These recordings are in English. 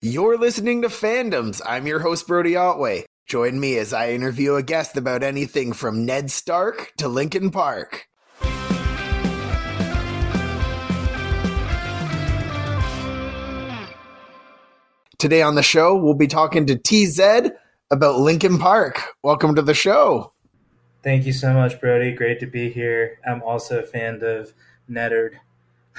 You're listening to Fandoms. I'm your host, Brody Otway. Join me as I interview a guest about anything from Ned Stark to Linkin Park. Today on the show, we'll be talking to TZ about Linkin Park. Welcome to the show. Thank you so much, Brody. Great to be here. I'm also a fan of Neddard.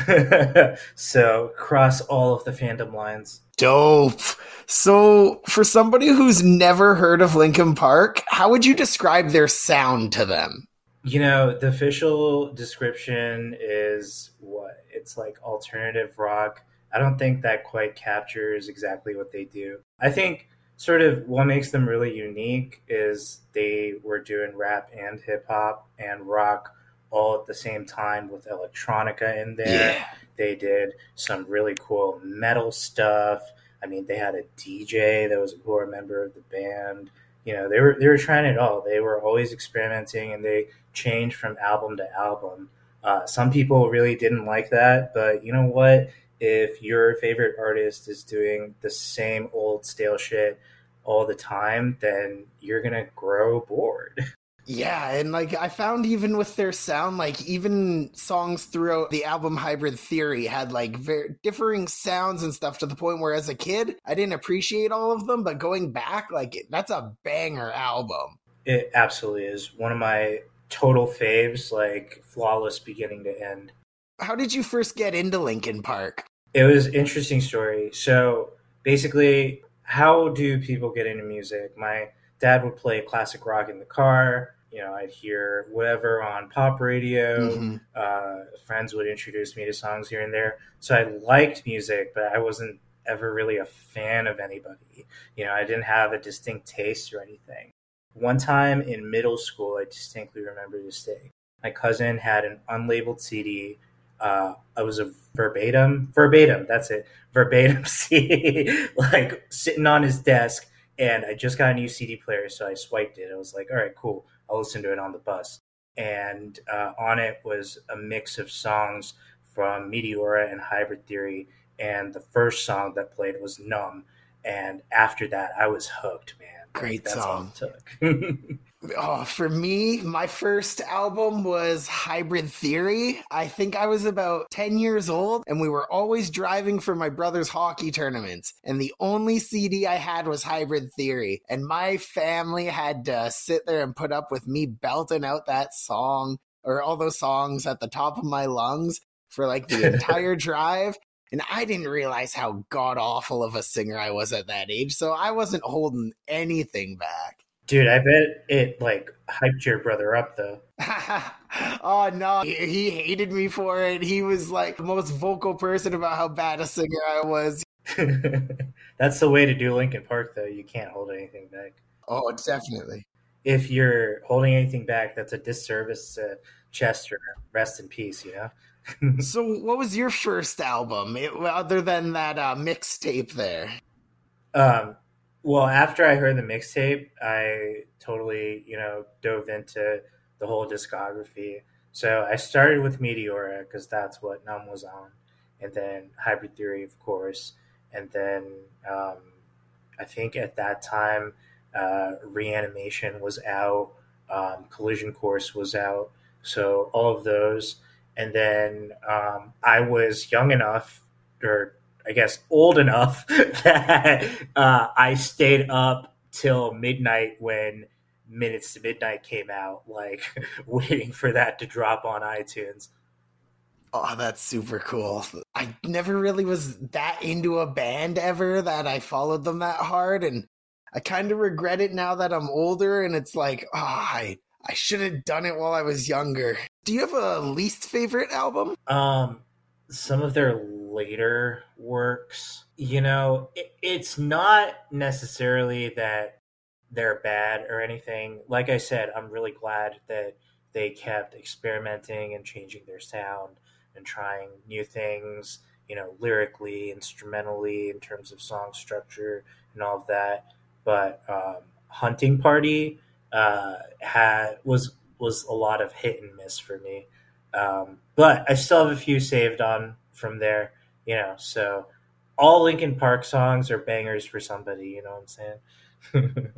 so cross all of the fandom lines. Dope. So, for somebody who's never heard of Linkin Park, how would you describe their sound to them? You know, the official description is what? It's like alternative rock. I don't think that quite captures exactly what they do. I think sort of what makes them really unique is they were doing rap and hip hop and rock all at the same time with electronica in there. Yeah. They did some really cool metal stuff. I mean, they had a DJ that was a core member of the band. You know, they were they were trying it all. They were always experimenting, and they changed from album to album. Uh, some people really didn't like that, but you know what? If your favorite artist is doing the same old stale shit all the time, then you're gonna grow bored. Yeah, and like I found even with their sound, like even songs throughout the album Hybrid Theory had like very differing sounds and stuff to the point where as a kid I didn't appreciate all of them, but going back, like that's a banger album. It absolutely is one of my total faves, like flawless beginning to end. How did you first get into Linkin Park? It was interesting story. So basically, how do people get into music? My dad would play classic rock in the car you know, I'd hear whatever on pop radio. Mm-hmm. Uh, friends would introduce me to songs here and there. So I liked music, but I wasn't ever really a fan of anybody. You know, I didn't have a distinct taste or anything. One time in middle school, I distinctly remember this day. My cousin had an unlabeled CD. Uh, I was a verbatim, verbatim, that's it, verbatim CD, like sitting on his desk. And I just got a new CD player, so I swiped it. I was like, all right, cool I listened to it on the bus, and uh, on it was a mix of songs from Meteora and Hybrid Theory. And the first song that played was "Numb," and after that, I was hooked, man. Great That's song. Oh, for me, my first album was Hybrid Theory. I think I was about 10 years old, and we were always driving for my brother's hockey tournaments. And the only CD I had was Hybrid Theory. And my family had to sit there and put up with me belting out that song or all those songs at the top of my lungs for like the entire drive. And I didn't realize how god awful of a singer I was at that age. So I wasn't holding anything back. Dude, I bet it like hyped your brother up though. oh no, he, he, hated me for it. He was like the most vocal person about how bad a singer I was. That's the way to do Linkin Park though. You can't hold anything back. Oh, definitely. If you're holding anything back, that's a disservice to Chester. Rest in peace, you know. so, what was your first album, it, other than that uh, mixtape there? Um, well, after I heard the mixtape, I totally, you know, dove into the whole discography. So I started with Meteora because that's what Numb was on, and then Hybrid Theory, of course, and then um, I think at that time, uh, Reanimation was out, um, Collision Course was out, so all of those, and then um, I was young enough, or I guess, old enough that uh, I stayed up till midnight when Minutes to Midnight came out, like waiting for that to drop on iTunes. Oh, that's super cool. I never really was that into a band ever that I followed them that hard. And I kind of regret it now that I'm older. And it's like, oh, I, I should have done it while I was younger. Do you have a least favorite album? Um, some of their later works, you know, it, it's not necessarily that they're bad or anything. Like I said, I'm really glad that they kept experimenting and changing their sound and trying new things, you know, lyrically, instrumentally, in terms of song structure and all of that. But um, Hunting Party uh, had was was a lot of hit and miss for me. Um, but I still have a few saved on from there, you know. So all Linkin Park songs are bangers for somebody. You know what I'm saying?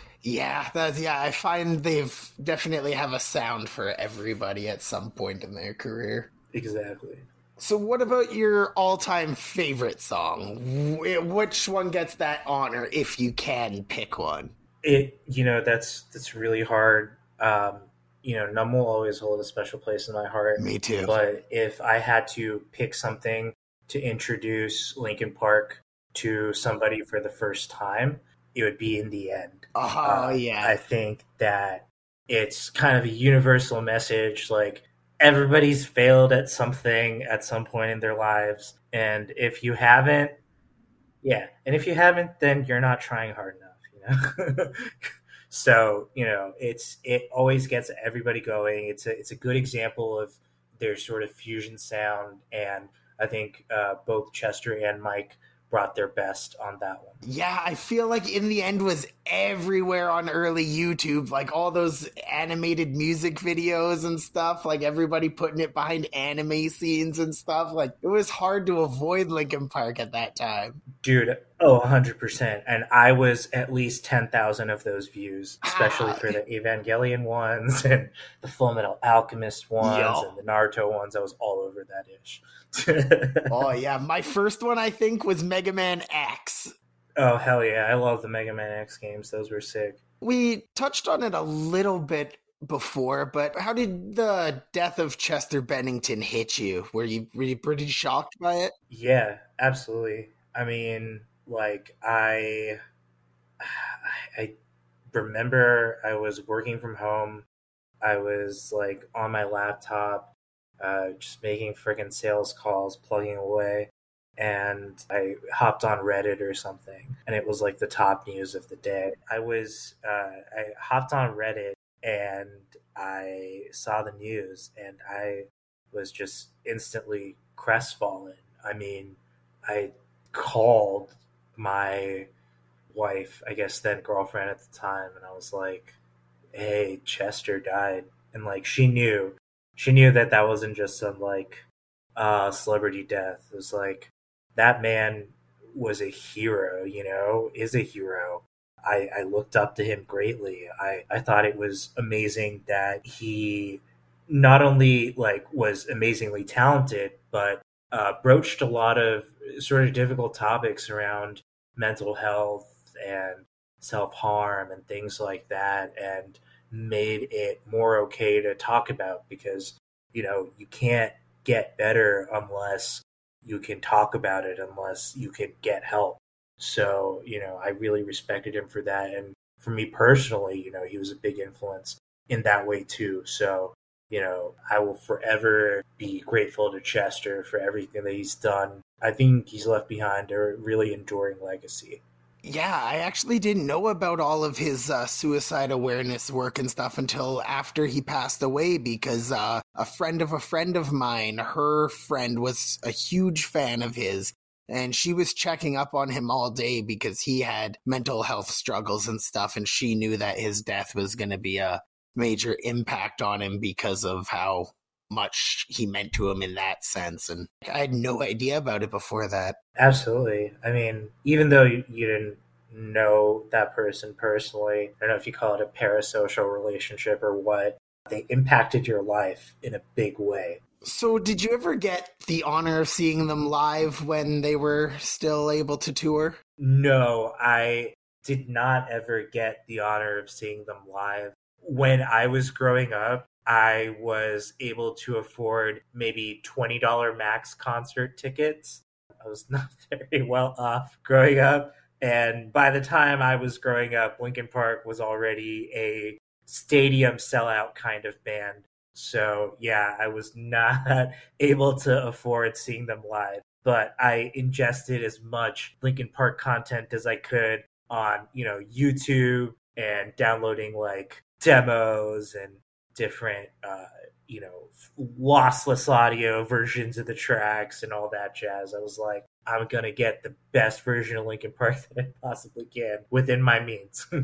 yeah, that's yeah. I find they've definitely have a sound for everybody at some point in their career. Exactly. So, what about your all-time favorite song? Which one gets that honor if you can pick one? It, you know, that's that's really hard. Um, you know, Numb will always hold a special place in my heart. Me too. But if I had to pick something to introduce Linkin Park to somebody for the first time, it would be in the end. Oh, uh, yeah. I think that it's kind of a universal message. Like, everybody's failed at something at some point in their lives. And if you haven't, yeah. And if you haven't, then you're not trying hard enough, so, you know, it's, it always gets everybody going. It's a, it's a good example of their sort of fusion sound. And I think uh, both Chester and Mike brought their best on that one. Yeah, I feel like in the end was everywhere on early YouTube, like all those animated music videos and stuff, like everybody putting it behind anime scenes and stuff. Like it was hard to avoid Linkin Park at that time. Dude, oh, 100%. And I was at least 10,000 of those views, especially ah. for the Evangelion ones and the Full Metal Alchemist ones Yo. and the Naruto ones. I was all over that ish. oh yeah, my first one I think was Mega Man X. Oh hell yeah, I love the Mega Man X games. Those were sick. We touched on it a little bit before, but how did the death of Chester Bennington hit you? Were you were you pretty shocked by it? Yeah, absolutely. I mean, like I I remember I was working from home. I was like on my laptop uh, just making freaking sales calls, plugging away. And I hopped on Reddit or something, and it was like the top news of the day. I was, uh, I hopped on Reddit and I saw the news, and I was just instantly crestfallen. I mean, I called my wife, I guess then girlfriend at the time, and I was like, "Hey, Chester died," and like she knew she knew that that wasn't just some like uh, celebrity death. It was like that man was a hero, you know, is a hero. I, I looked up to him greatly. I, I thought it was amazing that he not only like was amazingly talented, but uh, broached a lot of sort of difficult topics around mental health and self harm and things like that. And made it more okay to talk about because you know you can't get better unless you can talk about it unless you can get help. So you know i really respected him for that. And for me personally you know he was a big influence in that way too. So you know i will forever be grateful to chester for everything that he's done. I think he's left behind a really enduring legacy yeah, I actually didn't know about all of his uh, suicide awareness work and stuff until after he passed away because uh, a friend of a friend of mine, her friend was a huge fan of his. And she was checking up on him all day because he had mental health struggles and stuff. And she knew that his death was going to be a major impact on him because of how much he meant to him in that sense. And I had no idea about it before that. Absolutely. I mean, even though you, you didn't know that person personally, I don't know if you call it a parasocial relationship or what, they impacted your life in a big way. So, did you ever get the honor of seeing them live when they were still able to tour? No, I did not ever get the honor of seeing them live. When I was growing up, I was able to afford maybe $20 max concert tickets. I was not very well off growing up. And by the time I was growing up, Linkin Park was already a stadium sellout kind of band. So, yeah, I was not able to afford seeing them live, but I ingested as much Linkin Park content as I could on, you know, YouTube and downloading like demos and different uh, you know lossless audio versions of the tracks and all that jazz. I was like i'm gonna get the best version of linkin park that i possibly can within my means.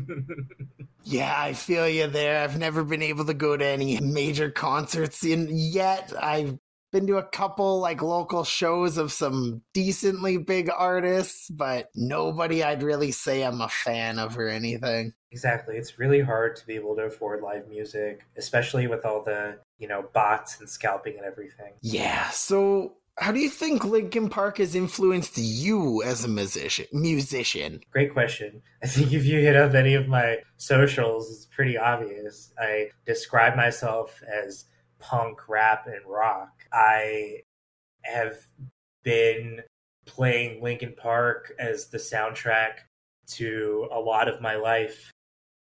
Yeah i feel you there. I've never been able to go to any major concerts in yet. I been to a couple like local shows of some decently big artists, but nobody I'd really say I'm a fan of or anything. Exactly. It's really hard to be able to afford live music, especially with all the, you know, bots and scalping and everything. Yeah. So how do you think Linkin Park has influenced you as a musician? Musician. Great question. I think if you hit up any of my socials, it's pretty obvious. I describe myself as punk, rap, and rock. I have been playing Linkin Park as the soundtrack to a lot of my life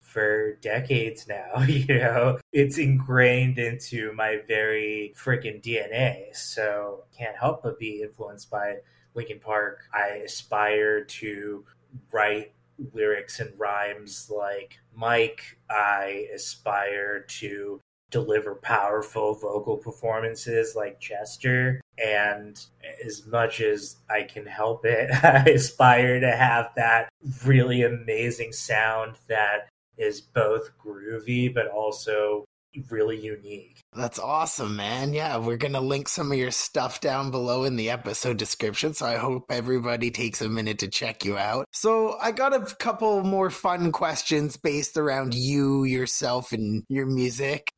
for decades now. You know, it's ingrained into my very freaking DNA. So can't help but be influenced by Linkin Park. I aspire to write lyrics and rhymes like Mike. I aspire to deliver powerful vocal performances like Chester. And as much as I can help it, I aspire to have that really amazing sound that is both groovy but also really unique. That's awesome, man. Yeah, we're going to link some of your stuff down below in the episode description. So I hope everybody takes a minute to check you out. So I got a couple more fun questions based around you, yourself, and your music.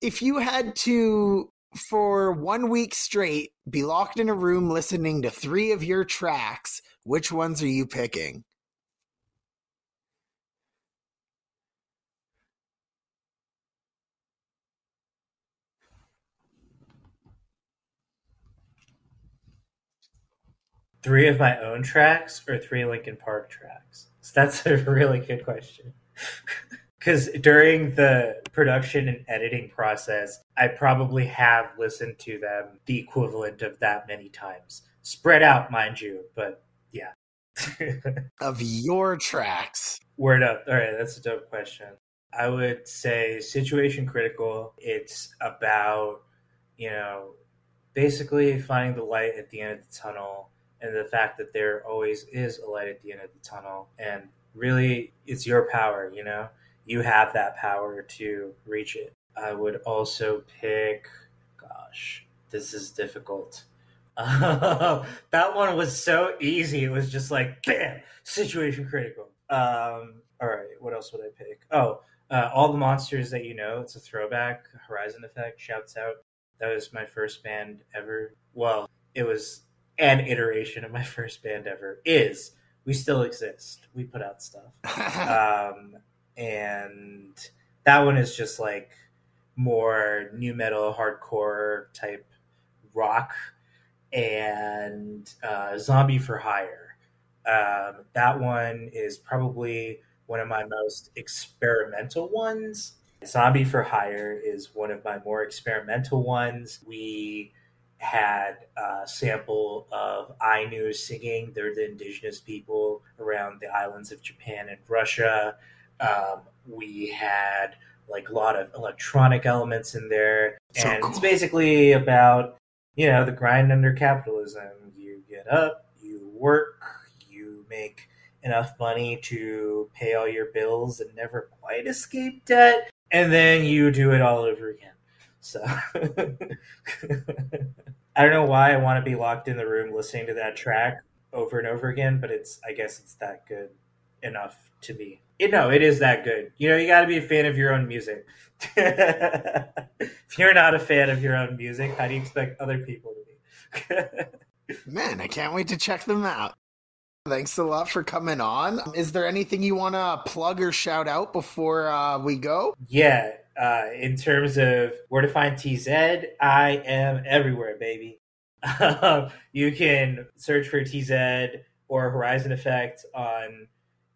If you had to, for one week straight, be locked in a room listening to three of your tracks, which ones are you picking? three of my own tracks or three Linkin Park tracks? So that's a really good question. Because during the production and editing process, I probably have listened to them the equivalent of that many times. Spread out, mind you, but yeah. of your tracks. Word up. All right, that's a dope question. I would say situation critical. It's about, you know, basically finding the light at the end of the tunnel and the fact that there always is a light at the end of the tunnel. And really, it's your power, you know? You have that power to reach it. I would also pick, gosh, this is difficult. that one was so easy. It was just like, bam, situation critical. Um, all right, what else would I pick? Oh, uh, All the Monsters That You Know. It's a throwback. Horizon Effect shouts out. That was my first band ever. Well, it was an iteration of my first band ever is we still exist. We put out stuff. um, and that one is just like more nu metal, hardcore type rock, and uh, Zombie for Hire. Um, that one is probably one of my most experimental ones. Zombie for Hire is one of my more experimental ones. We had a sample of Ainu singing. They're the indigenous people around the islands of Japan and Russia. Um, we had like a lot of electronic elements in there, so and cool. it's basically about you know the grind under capitalism. You get up, you work, you make enough money to pay all your bills and never quite escape debt, and then you do it all over again. So I don't know why I want to be locked in the room listening to that track over and over again, but it's I guess it's that good enough to me. You know, it is that good. You know, you got to be a fan of your own music. if you're not a fan of your own music, how do you expect other people to be? Man, I can't wait to check them out. Thanks a lot for coming on. Is there anything you want to plug or shout out before uh, we go? Yeah, uh, in terms of where to find TZ, I am everywhere, baby. you can search for TZ or Horizon Effect on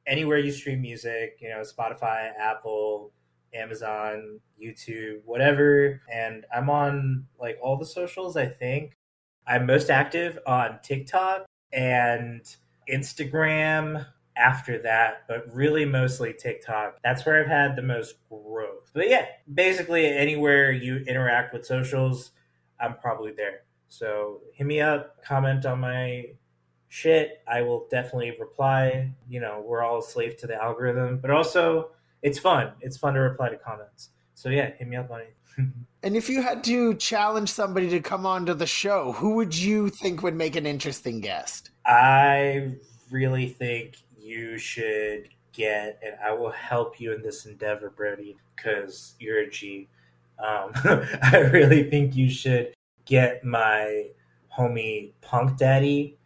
anywhere you stream music, you know, Spotify, Apple, Amazon, YouTube, whatever. And I'm on like all the socials, I think. I'm most active on TikTok and Instagram after that, but really mostly TikTok. That's where I've had the most growth. But yeah, basically anywhere you interact with socials, I'm probably there. So hit me up, comment on my shit. I will definitely reply. You know, we're all a slave to the algorithm, but also it's fun. It's fun to reply to comments. so yeah, hit me up on it. and if you had to challenge somebody to come onto the show, who would you think would make an interesting guest? I really think you should get, and I will help you in this endeavor, Brody, because you're a G. Um, I really think you should get my homie Punk Daddy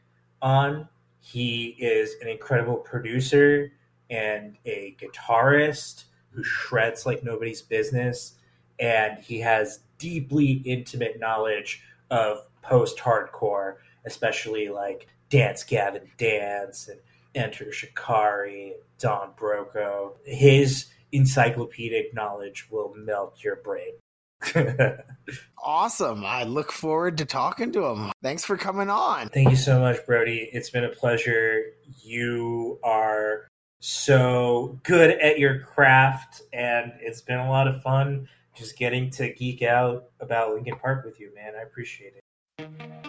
on. He is an incredible producer and a guitarist who shreds like nobody's business. And he has deeply intimate knowledge of post hardcore, especially like Dance Gavin Dance and Enter Shikari, Don Broco. His encyclopedic knowledge will melt your brain. Awesome. I look forward to talking to him. Thanks for coming on. Thank you so much, Brody. It's been a pleasure. You are so good at your craft, and it's been a lot of fun just getting to geek out about Linkin Park with you, man. I appreciate it.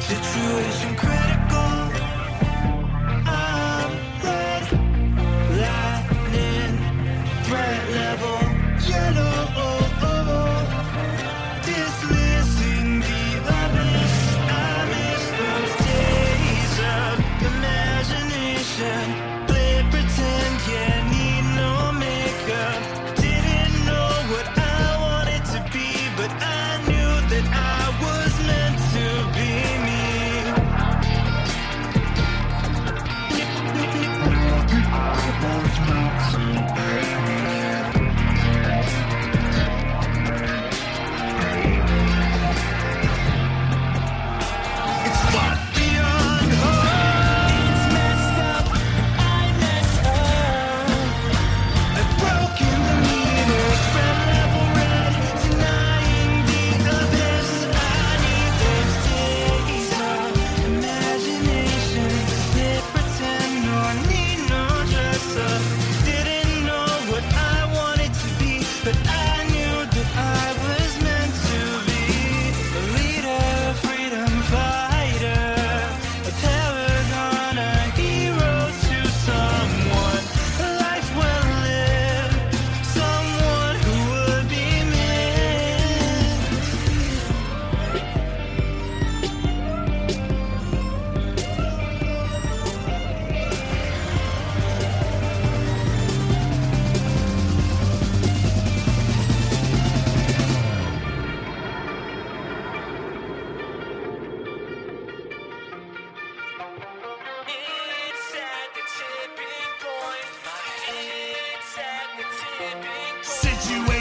Situation critical. you